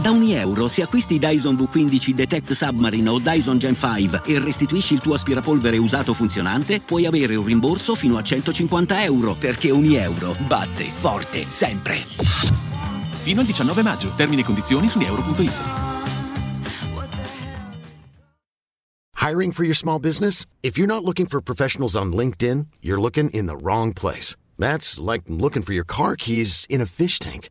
Da ogni euro, se acquisti Dyson V15 Detect Submarine o Dyson Gen 5 e restituisci il tuo aspirapolvere usato funzionante, puoi avere un rimborso fino a 150 euro, perché ogni euro batte forte sempre. Fino al 19 maggio. Termini e condizioni su euro.it. Hiring for your small business? If you're not looking for professionals on LinkedIn, you're looking in the wrong place. That's like looking for your car keys in a fish tank.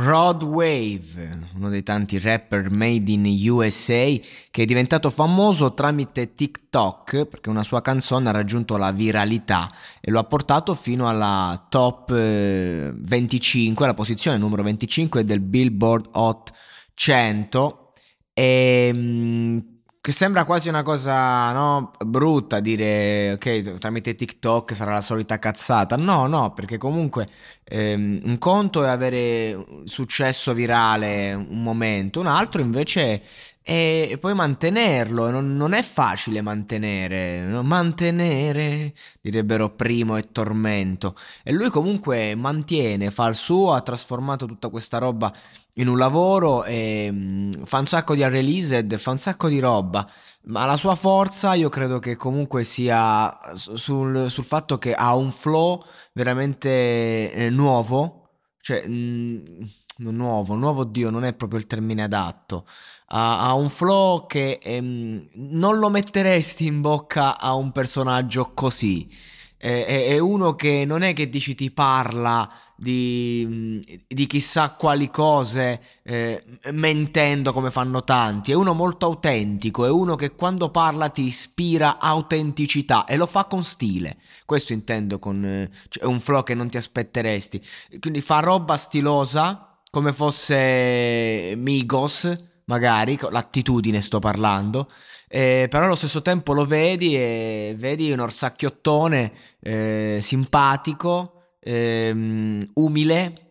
Rod Wave, uno dei tanti rapper made in USA che è diventato famoso tramite TikTok perché una sua canzone ha raggiunto la viralità e lo ha portato fino alla top 25, alla posizione numero 25 del Billboard Hot 100 e che sembra quasi una cosa no, brutta dire ok tramite TikTok sarà la solita cazzata. No no perché comunque ehm, un conto è avere successo virale un momento un altro invece è poi mantenerlo non, non è facile mantenere mantenere direbbero primo e tormento. E lui comunque mantiene fa il suo ha trasformato tutta questa roba in un lavoro e mm, fa un sacco di unreleased, fa un sacco di roba, ma la sua forza io credo che comunque sia sul, sul fatto che ha un flow veramente eh, nuovo, cioè mh, mm, nuovo, nuovo Dio non è proprio il termine adatto, ha, ha un flow che ehm, non lo metteresti in bocca a un personaggio così è, uno che non è che dici ti parla di, di chissà quali cose eh, mentendo come fanno tanti, è uno molto autentico, è uno che quando parla ti ispira autenticità e lo fa con stile, questo intendo con eh, cioè un flow che non ti aspetteresti, quindi fa roba stilosa come fosse Migos magari, l'attitudine sto parlando, eh, però allo stesso tempo lo vedi e vedi un orsacchiottone eh, simpatico, ehm, umile,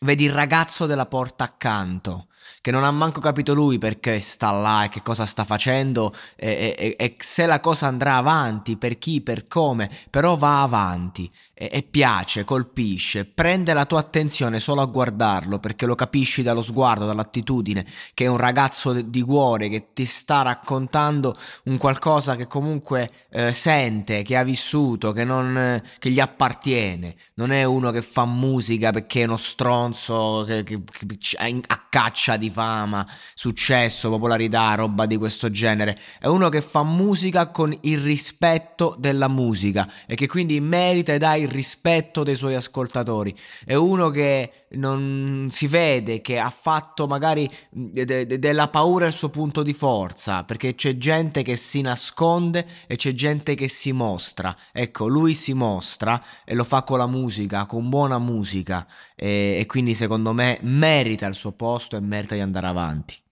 vedi il ragazzo della porta accanto che non ha manco capito lui perché sta là e che cosa sta facendo e, e, e se la cosa andrà avanti, per chi, per come, però va avanti e, e, piace, colpisce, prende la tua attenzione solo a guardarlo perché lo capisci dallo sguardo, dall'attitudine, che è un ragazzo di cuore che ti sta raccontando un qualcosa che comunque eh, sente, che ha vissuto, che, non, che gli appartiene, non è uno che fa musica perché è uno stronzo che, che, che a caccia di fama, successo, popolarità, roba di questo genere. È uno che fa musica con il rispetto della musica e che quindi merita ed ha il rispetto dei suoi ascoltatori. È uno che non si vede, che ha fatto magari de- de- della paura il suo punto di forza, perché c'è gente che si nasconde e c'è gente che si mostra. Ecco, lui si mostra e lo fa con la musica, con buona musica e, e quindi secondo me merita il suo posto e merita di andare avanti.